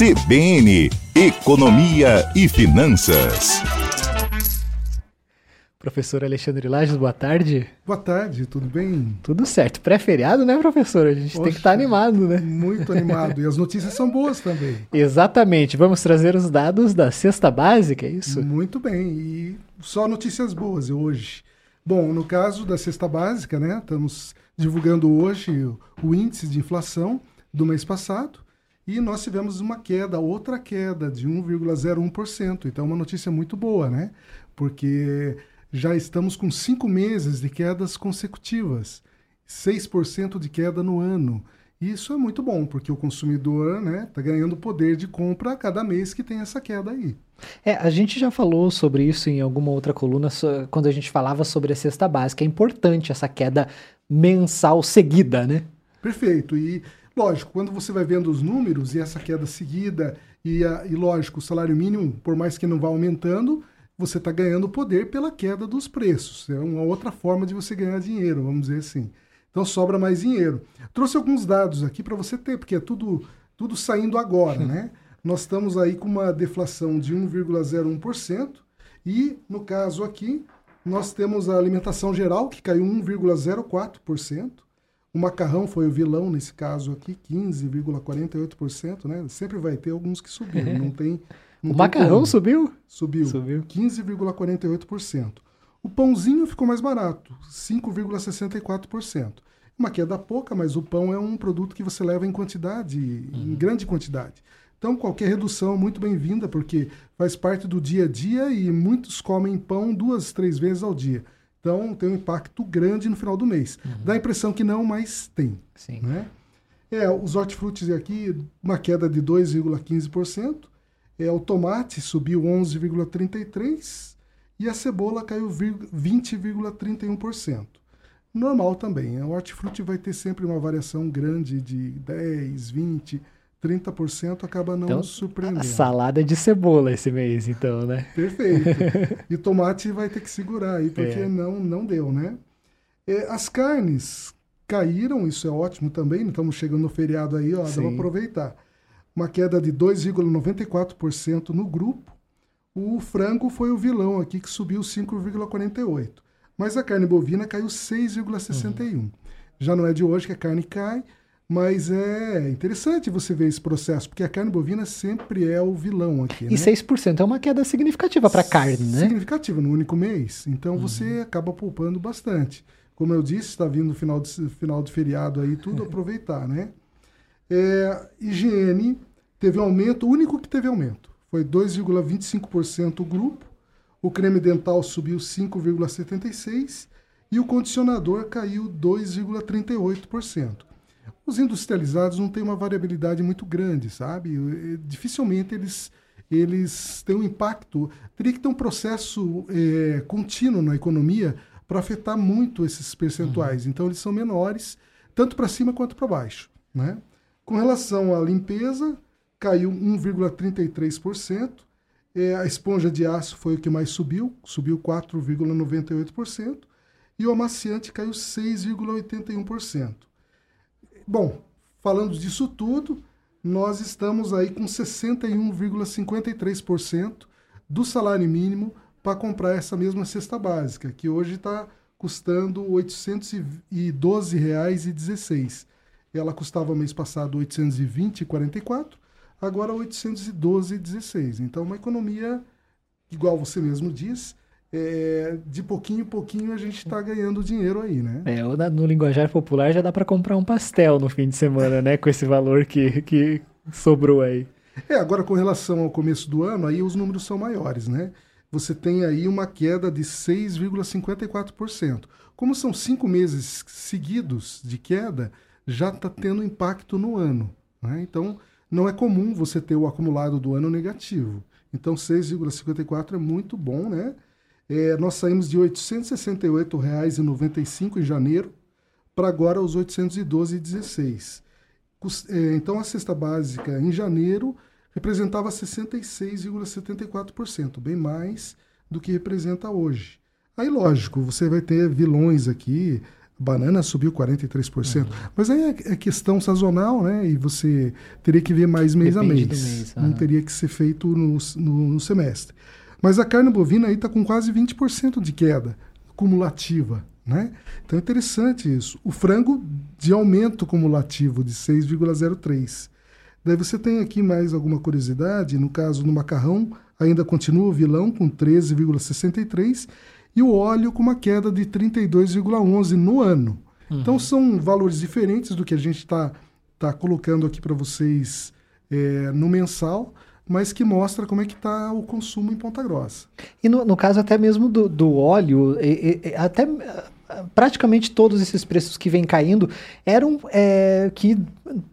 CBN Economia e Finanças. Professor Alexandre Lages, boa tarde. Boa tarde, tudo bem? Tudo certo. Pré-feriado, né, professor? A gente Oxe, tem que estar tá animado, né? Muito animado. E as notícias são boas também. Exatamente. Vamos trazer os dados da cesta básica, é isso? Muito bem. E só notícias boas hoje. Bom, no caso da cesta básica, né, estamos divulgando hoje o índice de inflação do mês passado e nós tivemos uma queda, outra queda de 1,01%. Então, uma notícia muito boa, né? Porque já estamos com cinco meses de quedas consecutivas, 6% de queda no ano. Isso é muito bom, porque o consumidor está né, tá ganhando poder de compra a cada mês que tem essa queda aí. É, a gente já falou sobre isso em alguma outra coluna, quando a gente falava sobre a cesta básica. É importante essa queda mensal seguida, né? Perfeito. E, lógico, quando você vai vendo os números e essa queda seguida, e, a, e lógico, o salário mínimo, por mais que não vá aumentando, você está ganhando poder pela queda dos preços. É uma outra forma de você ganhar dinheiro, vamos dizer assim. Então sobra mais dinheiro. Trouxe alguns dados aqui para você ter, porque é tudo, tudo saindo agora, né? Nós estamos aí com uma deflação de 1,01% e, no caso aqui, nós temos a alimentação geral, que caiu 1,04%. O macarrão foi o vilão nesse caso aqui, 15,48%, né? Sempre vai ter alguns que subiram, não tem o macarrão como. subiu? Subiu. Subiu. 15,48%. O pãozinho ficou mais barato, 5,64%. Uma queda pouca, mas o pão é um produto que você leva em quantidade, uhum. em grande quantidade. Então, qualquer redução é muito bem-vinda, porque faz parte do dia a dia e muitos comem pão duas, três vezes ao dia. Então, tem um impacto grande no final do mês. Uhum. Dá a impressão que não, mas tem. Sim. Né? É, os hortifrutis aqui, uma queda de 2,15%. É, o tomate subiu 11,33% e a cebola caiu 20,31%. Normal também. O hortifruti vai ter sempre uma variação grande de 10, 20, 30% acaba não então, surpreendendo. Salada de cebola esse mês, então, né? Perfeito. e tomate vai ter que segurar aí, porque é. não, não deu, né? É, as carnes caíram, isso é ótimo também, estamos chegando no feriado aí, ó, dá aproveitar uma queda de 2,94% no grupo. O frango foi o vilão aqui, que subiu 5,48%. Mas a carne bovina caiu 6,61%. Uhum. Já não é de hoje que a carne cai, mas é interessante você ver esse processo, porque a carne bovina sempre é o vilão aqui. E né? 6% é uma queda significativa para a carne, né? Significativa no único mês. Então uhum. você acaba poupando bastante. Como eu disse, está vindo o final de, final de feriado aí, tudo aproveitar, né? É, higiene teve um aumento, o único que teve aumento foi 2,25% o grupo, o creme dental subiu 5,76% e o condicionador caiu 2,38%. Os industrializados não têm uma variabilidade muito grande, sabe? Dificilmente eles, eles têm um impacto. Teria que ter um processo é, contínuo na economia para afetar muito esses percentuais. Uhum. Então eles são menores, tanto para cima quanto para baixo. Né? Com relação à limpeza, caiu 1,33%. É, a esponja de aço foi o que mais subiu, subiu 4,98%. E o amaciante caiu 6,81%. Bom, falando disso tudo, nós estamos aí com 61,53% do salário mínimo para comprar essa mesma cesta básica, que hoje está custando R$ 812,16 ela custava mês passado 820,44, agora 812,16. Então, uma economia, igual você mesmo diz, é, de pouquinho em pouquinho a gente está ganhando dinheiro aí, né? É, no linguajar popular já dá para comprar um pastel no fim de semana, né? Com esse valor que, que sobrou aí. É, agora com relação ao começo do ano, aí os números são maiores, né? Você tem aí uma queda de 6,54%. Como são cinco meses seguidos de queda, já está tendo impacto no ano. Né? Então, não é comum você ter o acumulado do ano negativo. Então, 6,54 é muito bom, né? É, nós saímos de R$ 868,95 em janeiro para agora os R$ 812,16. É, então, a cesta básica em janeiro representava 66,74%, bem mais do que representa hoje. Aí, lógico, você vai ter vilões aqui, banana subiu 43%. Uhum. Mas aí é, é, questão sazonal, né? E você teria que ver mais mês Depende a mês. mês uhum. Não teria que ser feito no, no, no semestre. Mas a carne bovina aí está com quase 20% de queda cumulativa. Né? Então é interessante isso. O frango de aumento cumulativo de 6,03. Daí você tem aqui mais alguma curiosidade. No caso, no macarrão, ainda continua o vilão com 13,63 e o óleo com uma queda de 32,11 no ano. Uhum. Então são valores diferentes do que a gente está tá colocando aqui para vocês é, no mensal, mas que mostra como é que está o consumo em Ponta Grossa. E no, no caso até mesmo do, do óleo, e, e, até praticamente todos esses preços que vêm caindo eram é, que,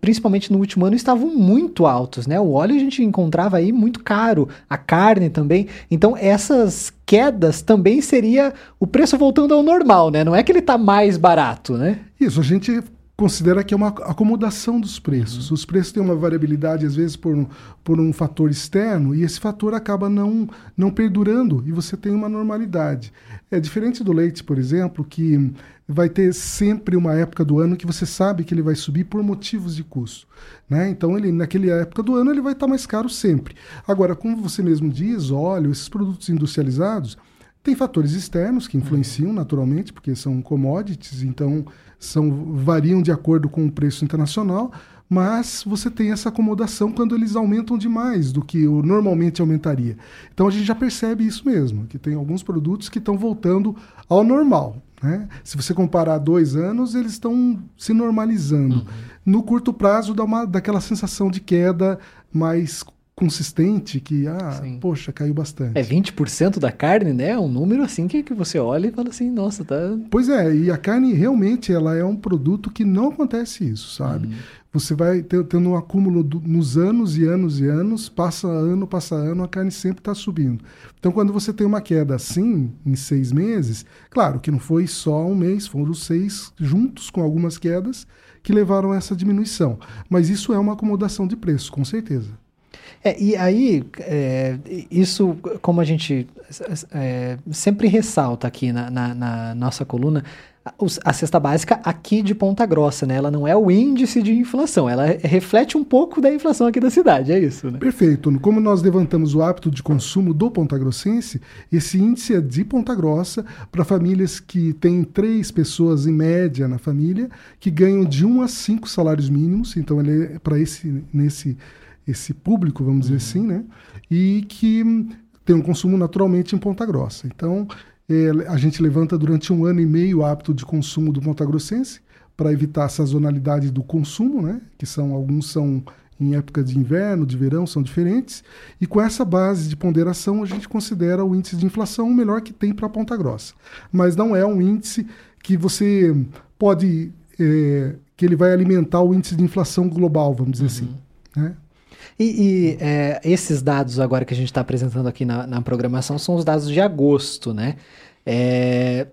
principalmente no último ano, estavam muito altos, né? O óleo a gente encontrava aí muito caro, a carne também. Então, essas quedas também seria o preço voltando ao normal, né? Não é que ele está mais barato, né? Isso, a gente considera que é uma acomodação dos preços. Uhum. Os preços têm uma variabilidade, às vezes, por um, por um fator externo, e esse fator acaba não, não perdurando, e você tem uma normalidade. É diferente do leite, por exemplo, que vai ter sempre uma época do ano que você sabe que ele vai subir por motivos de custo. Né? Então, ele, naquela época do ano, ele vai estar mais caro sempre. Agora, como você mesmo diz, óleo, esses produtos industrializados, tem fatores externos que influenciam naturalmente, porque são commodities, então são, variam de acordo com o preço internacional, mas você tem essa acomodação quando eles aumentam demais do que o normalmente aumentaria. Então a gente já percebe isso mesmo, que tem alguns produtos que estão voltando ao normal. Né? Se você comparar dois anos, eles estão se normalizando. Uhum. No curto prazo, dá uma, daquela sensação de queda mais consistente que, ah, Sim. poxa, caiu bastante. É 20% da carne, né? É um número assim que, que você olha e fala assim, nossa, tá... Pois é, e a carne realmente ela é um produto que não acontece isso, sabe? Uhum. Você vai tendo um acúmulo do, nos anos e anos e anos, passa ano, passa ano, a carne sempre está subindo. Então, quando você tem uma queda assim, em seis meses, claro que não foi só um mês, foram seis juntos com algumas quedas que levaram a essa diminuição. Mas isso é uma acomodação de preço, com certeza. É, e aí, é, isso, como a gente é, sempre ressalta aqui na, na, na nossa coluna, a cesta básica aqui de Ponta Grossa, né? Ela não é o índice de inflação, ela reflete um pouco da inflação aqui da cidade, é isso, né? Perfeito. Como nós levantamos o hábito de consumo do Ponta Grossense, esse índice é de Ponta Grossa para famílias que têm três pessoas em média na família, que ganham de um a cinco salários mínimos, então ele é para esse nesse esse público, vamos dizer assim, né? E que tem um consumo naturalmente em Ponta Grossa. Então, é, a gente levanta durante um ano e meio o hábito de consumo do Ponta Grossense para evitar a sazonalidade do consumo, né? Que são alguns são em época de inverno, de verão, são diferentes. E com essa base de ponderação, a gente considera o índice de inflação o melhor que tem para Ponta Grossa. Mas não é um índice que você pode. É, que ele vai alimentar o índice de inflação global, vamos dizer uhum. assim. Né? E, e é, esses dados agora que a gente está apresentando aqui na, na, programação são os dados de agosto, né? É,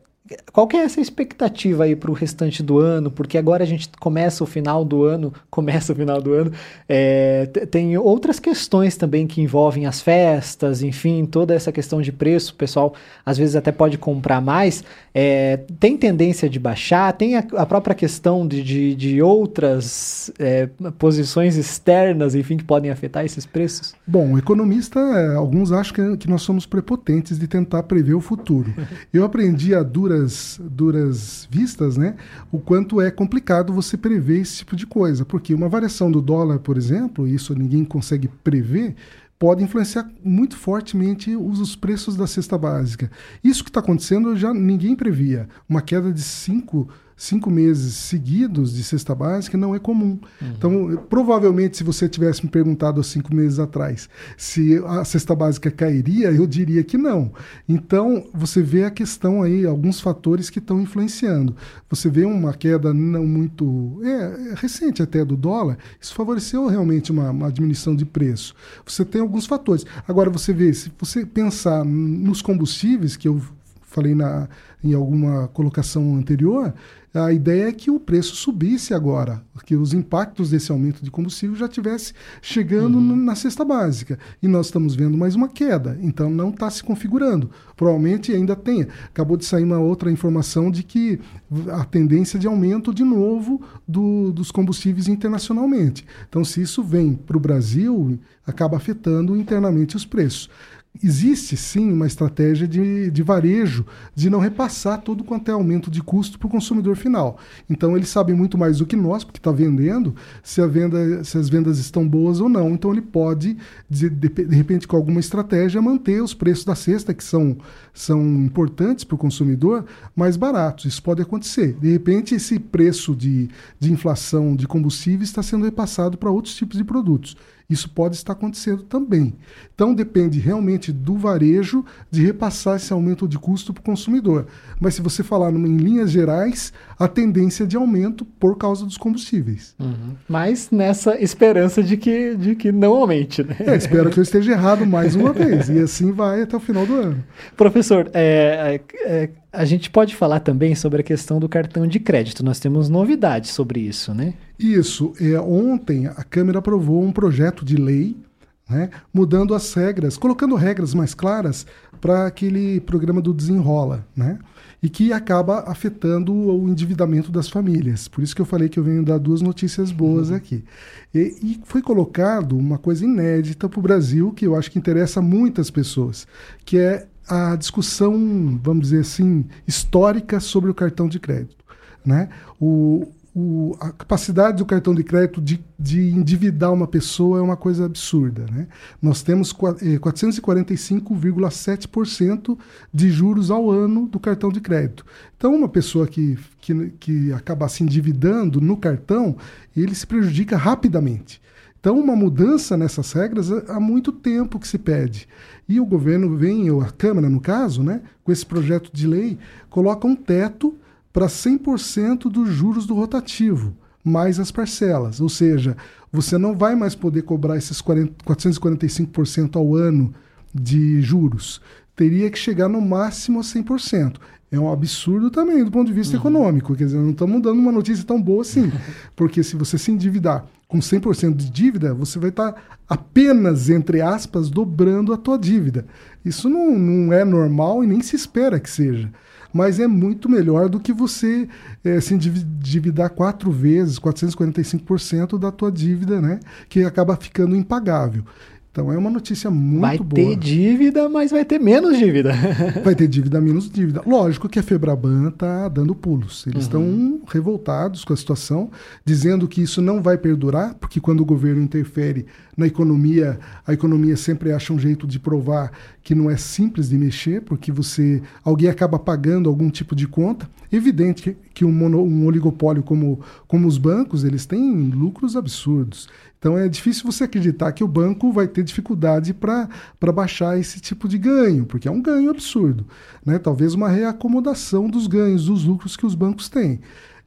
qual que é essa expectativa aí para o restante do ano? Porque agora a gente começa o final do ano, começa o final do ano, é, tem outras questões também que envolvem as festas, enfim, toda essa questão de preço, o pessoal às vezes até pode comprar mais. É, tem tendência de baixar, tem a, a própria questão de, de, de outras é, posições externas, enfim, que podem afetar esses preços? Bom, economista, é, alguns acham que, que nós somos prepotentes de tentar prever o futuro. Eu aprendi a dura duras, duras vistas, né, o quanto é complicado você prever esse tipo de coisa. Porque uma variação do dólar, por exemplo, isso ninguém consegue prever, pode influenciar muito fortemente os preços da cesta básica. Isso que está acontecendo já ninguém previa. Uma queda de 5 cinco meses seguidos de cesta básica não é comum. Uhum. Então, provavelmente, se você tivesse me perguntado há cinco meses atrás se a cesta básica cairia, eu diria que não. Então, você vê a questão aí, alguns fatores que estão influenciando. Você vê uma queda não muito é, é recente até do dólar, isso favoreceu realmente uma, uma diminuição de preço. Você tem alguns fatores. Agora, você vê, se você pensar nos combustíveis, que eu falei na, em alguma colocação anterior, a ideia é que o preço subisse agora, que os impactos desse aumento de combustível já tivesse chegando uhum. na cesta básica. E nós estamos vendo mais uma queda, então não está se configurando. Provavelmente ainda tenha. Acabou de sair uma outra informação de que a tendência de aumento de novo do, dos combustíveis internacionalmente. Então, se isso vem para o Brasil, acaba afetando internamente os preços existe sim uma estratégia de, de varejo de não repassar todo quanto é aumento de custo para o consumidor final. Então ele sabe muito mais do que nós, porque está vendendo, se, a venda, se as vendas estão boas ou não. Então ele pode, de, de, de repente, com alguma estratégia, manter os preços da cesta, que são, são importantes para o consumidor, mais baratos. Isso pode acontecer. De repente, esse preço de, de inflação de combustíveis está sendo repassado para outros tipos de produtos. Isso pode estar acontecendo também. Então depende realmente do varejo de repassar esse aumento de custo para o consumidor. Mas se você falar em linhas gerais, a tendência é de aumento por causa dos combustíveis. Uhum. Mas nessa esperança de que, de que não aumente. Né? É, espero que eu esteja errado mais uma vez. E assim vai até o final do ano. Professor, é, é, é a gente pode falar também sobre a questão do cartão de crédito. Nós temos novidades sobre isso, né? Isso. É, ontem a Câmara aprovou um projeto de lei né, mudando as regras, colocando regras mais claras para aquele programa do Desenrola, né? E que acaba afetando o endividamento das famílias. Por isso que eu falei que eu venho dar duas notícias boas uhum. aqui. E, e, foi colocado uma coisa inédita para o Brasil, que eu acho que interessa muitas pessoas, que é a discussão, vamos dizer assim, histórica sobre o cartão de crédito. Né? O, o, a capacidade do cartão de crédito de, de endividar uma pessoa é uma coisa absurda. Né? Nós temos 445,7% eh, de juros ao ano do cartão de crédito. Então, uma pessoa que, que, que acaba se endividando no cartão, ele se prejudica rapidamente. Então, uma mudança nessas regras há muito tempo que se pede. E o governo vem, ou a Câmara, no caso, né, com esse projeto de lei, coloca um teto para 100% dos juros do rotativo, mais as parcelas. Ou seja, você não vai mais poder cobrar esses 40, 445% ao ano de juros. Teria que chegar no máximo a 100% é um absurdo também do ponto de vista uhum. econômico. Quer dizer, não estamos dando uma notícia tão boa assim. Porque se você se endividar com 100% de dívida, você vai estar tá apenas, entre aspas, dobrando a tua dívida. Isso não, não é normal e nem se espera que seja. Mas é muito melhor do que você é, se endividar quatro vezes, 445% da tua dívida, né? Que acaba ficando impagável. Então é uma notícia muito vai boa. Vai ter dívida, mas vai ter menos dívida. vai ter dívida menos dívida. Lógico que a Febraban está dando pulos. Eles estão uhum. revoltados com a situação, dizendo que isso não vai perdurar, porque quando o governo interfere na economia, a economia sempre acha um jeito de provar que não é simples de mexer, porque você alguém acaba pagando algum tipo de conta. Evidente que, um, mono, um oligopólio como, como os bancos, eles têm lucros absurdos. Então é difícil você acreditar que o banco vai ter dificuldade para baixar esse tipo de ganho, porque é um ganho absurdo. Né? Talvez uma reacomodação dos ganhos, dos lucros que os bancos têm.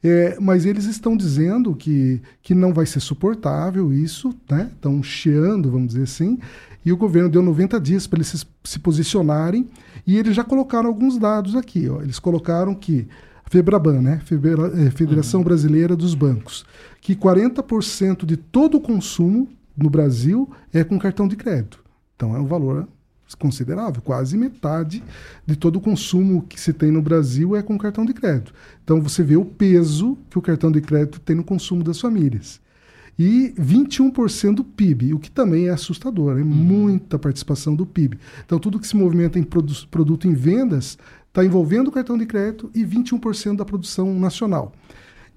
É, mas eles estão dizendo que, que não vai ser suportável isso, né? estão chiando, vamos dizer assim, e o governo deu 90 dias para eles se, se, posicionarem, e eles já colocaram alguns dados aqui. Ó. Eles colocaram que FEBRABAN, né? É, Federação uhum. Brasileira dos Bancos, que 40% de todo o consumo no Brasil é com cartão de crédito. Então é um valor considerável, quase metade de todo o consumo que se tem no Brasil é com cartão de crédito. Então você vê o peso que o cartão de crédito tem no consumo das famílias. E 21% do PIB, o que também é assustador, é né? muita participação do PIB. Então tudo que se movimenta em produ produto em vendas está envolvendo o cartão de crédito e 21% da produção nacional.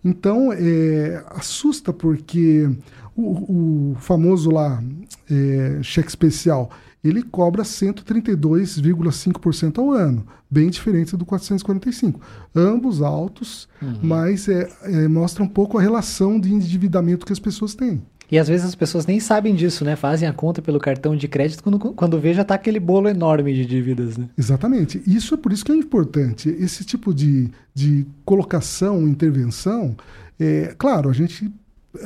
Então, é, assusta porque o, o famoso lá é, cheque especial, ele cobra 132,5% ao ano, bem diferente do 445. Ambos altos, uhum. mas é, é, mostra um pouco a relação de endividamento que as pessoas têm. E às vezes as pessoas nem sabem disso, né? Fazem a conta pelo cartão de crédito quando, quando vê já está aquele bolo enorme de dívidas, né? Exatamente. Isso é por isso que é importante. Esse tipo de, de colocação, intervenção, é, claro, a gente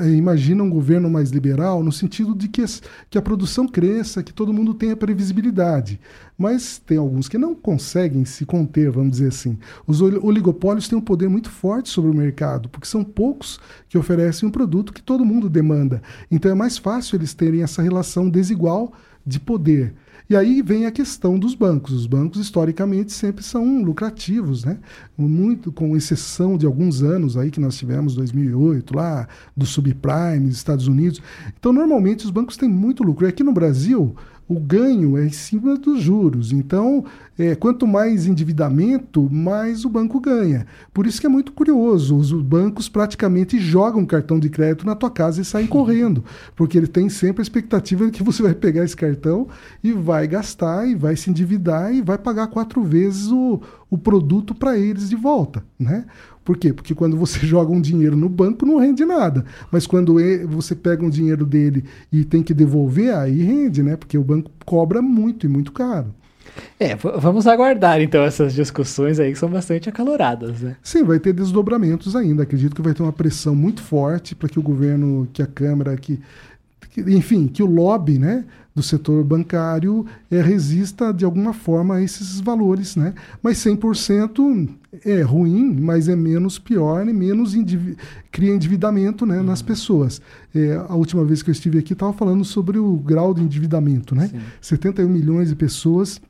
imagina um governo mais liberal no sentido de que, que a produção cresça, que todo mundo tenha previsibilidade. Mas tem alguns que não conseguem se conter, vamos dizer assim. Os oligopólios têm um poder muito forte sobre o mercado, porque são poucos que oferecem um produto que todo mundo demanda. Então é mais fácil eles terem essa relação desigual de poder. E aí vem a questão dos bancos. Os bancos, historicamente, sempre são lucrativos, né? Muito, com exceção de alguns anos aí que nós tivemos, 2008, lá, do subprime, Estados Unidos. Então, normalmente, os bancos têm muito lucro. E aqui no Brasil, o ganho é em cima dos juros. Então, é, quanto mais endividamento, mais o banco ganha. Por isso que é muito curioso. Os bancos praticamente jogam cartão de crédito na tua casa e saem correndo. Porque ele tem sempre a expectativa de que você vai pegar esse cartão e vai gastar, e vai se endividar e vai pagar quatro vezes o, o produto para eles de volta. Né? Por quê? Porque quando você joga um dinheiro no banco não rende nada. Mas quando você pega um dinheiro dele e tem que devolver, aí rende, né? Porque o banco cobra muito e muito caro. É, vamos aguardar então essas discussões aí que são bastante acaloradas, né? Sim, vai ter desdobramentos ainda. Acredito que vai ter uma pressão muito forte para que o governo, que a Câmara, que, que, enfim, que o lobby, né, do setor bancário é, resista de alguma forma a esses valores, né? Mas 100% é ruim, mas é menos pior e menos indivi cria endividamento né, uhum. nas pessoas. É, a última vez que eu estive aqui estava falando sobre o grau de endividamento, né? Sim. 71 milhões de pessoas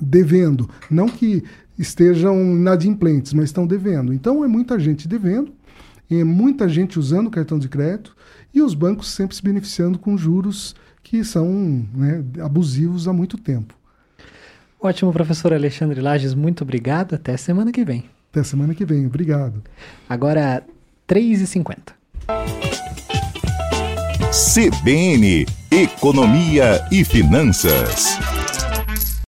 devendo, não que estejam inadimplentes, mas estão devendo. Então é muita gente devendo, é muita gente usando cartão de crédito e os bancos sempre se beneficiando com juros que são né, abusivos há muito tempo. Ótimo, professor Alexandre Lages, muito obrigado. Até semana que vem. Até semana que vem, obrigado. Agora, 3h50. CBN Economia e Finanças.